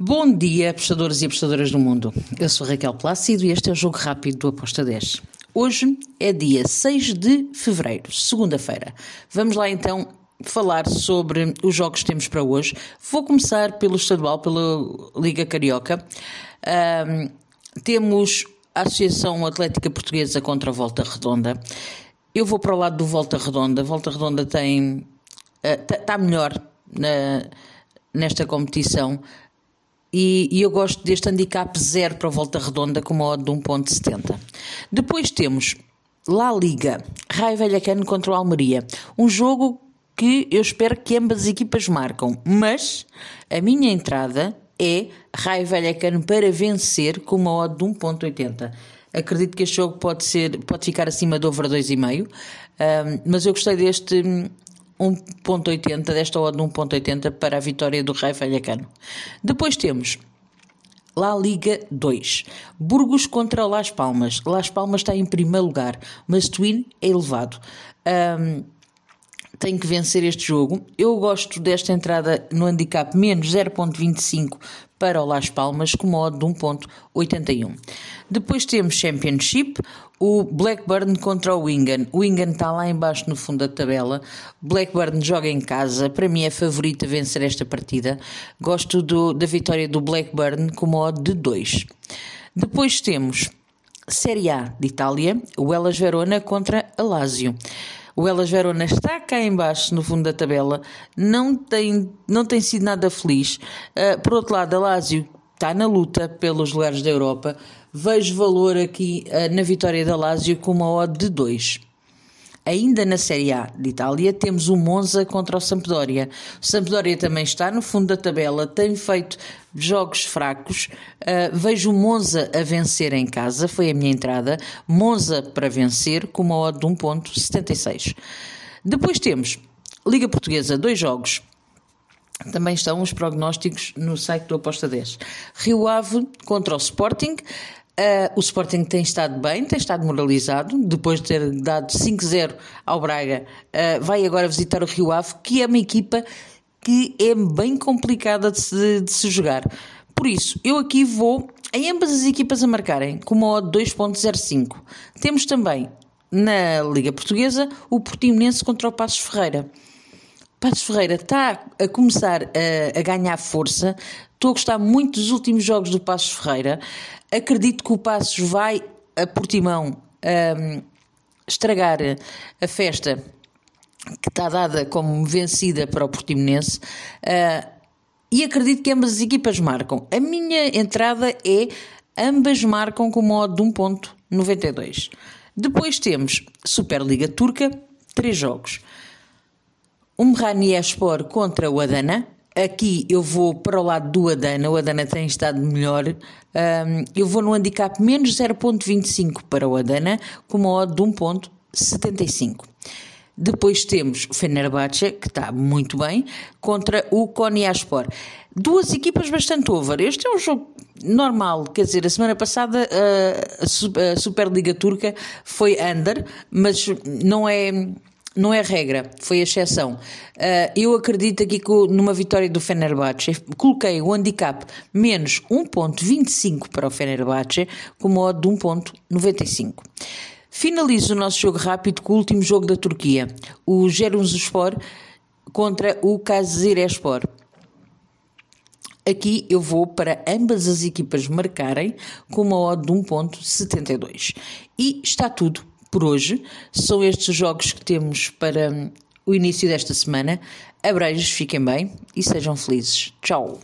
Bom dia, apostadores e apostadoras do mundo. Eu sou Raquel Plácido e este é o Jogo Rápido do Aposta 10. Hoje é dia 6 de fevereiro, segunda-feira. Vamos lá então falar sobre os jogos que temos para hoje. Vou começar pelo estadual, pela Liga Carioca. Um, temos a Associação Atlética Portuguesa contra a Volta Redonda. Eu vou para o lado do Volta Redonda. Volta Redonda tem está uh, melhor na, nesta competição e, e, eu gosto deste handicap zero para a volta redonda com uma odd de 1.70. Depois temos La Liga, Raio Velhacano contra o Almeria. Um jogo que eu espero que ambas as equipas marcam, mas a minha entrada é Raio Velhacano para vencer com uma odd de 1.80. Acredito que este jogo pode ser, pode ficar acima de over 2,5, um, mas eu gostei deste 1.80, desta odd de 1.80 para a vitória do Rei Vallecano. Depois temos La Liga 2. Burgos contra Las Palmas. Las Palmas está em primeiro lugar, mas Twin é elevado. Um, tem que vencer este jogo. Eu gosto desta entrada no handicap menos 0.25 para o Las Palmas com modo de 1.81. Depois temos Championship, o Blackburn contra o Wingan. O Wingan está lá embaixo no fundo da tabela. Blackburn joga em casa. Para mim é favorito a vencer esta partida. Gosto do, da vitória do Blackburn com modo de 2. Depois temos Série A de Itália, o Elas Verona contra a Lazio. O Elas Verona está cá embaixo no fundo da tabela, não tem, não tem sido nada feliz. Uh, por outro lado, a Lazio está na luta pelos lugares da Europa. Vejo valor aqui uh, na vitória da Lazio com uma odd de 2. Ainda na Série A de Itália temos o Monza contra o Sampdoria. O Sampdoria também está no fundo da tabela, tem feito jogos fracos. Uh, vejo o Monza a vencer em casa, foi a minha entrada. Monza para vencer com uma odd de 1.76. Depois temos Liga Portuguesa, dois jogos. Também estão os prognósticos no site do Aposta 10. Rio Ave contra o Sporting. Uh, o Sporting tem estado bem, tem estado moralizado, depois de ter dado 5-0 ao Braga, uh, vai agora visitar o Rio Ave, que é uma equipa que é bem complicada de se, de se jogar. Por isso, eu aqui vou em ambas as equipas a marcarem com uma odd 2.05. Temos também na Liga Portuguesa o Portimonense contra o Passos Ferreira. Passos Ferreira está a começar a, a, ganhar força. Estou a gostar muito dos últimos jogos do Passos Ferreira. Acredito que o Passos vai a Portimão um, estragar a festa que está dada como vencida para o Portimonense. Uh, e acredito que ambas as equipas marcam. A minha entrada é ambas marcam com modo de 1.92. Depois temos Superliga Turca, três jogos. Umraniespor contra o Adana. Aqui eu vou para o lado do Adana, o Adana tem estado melhor. Um, eu vou no handicap menos 0.25 para o Adana, com uma odd de 1.75. Depois temos o Fenerbahçe, que está muito bem, contra o Konyaspor. Duas equipas bastante over. Este é um jogo normal, quer dizer, a semana passada a Superliga Turca foi under, mas não é não é regra, foi exceção. Uh, eu acredito aqui que numa vitória do Fenerbahçe, coloquei o handicap menos 1.25 para o Fenerbahçe, com modo de 1.95. Finalizo o nosso jogo rápido com o último jogo da Turquia, o Gerunspor contra o Kazirespor. Aqui eu vou para ambas as equipas marcarem com uma odd de 1.72. E está tudo por hoje. São estes os jogos que temos para o início desta semana. Abreijos, fiquem bem e sejam felizes. Tchau!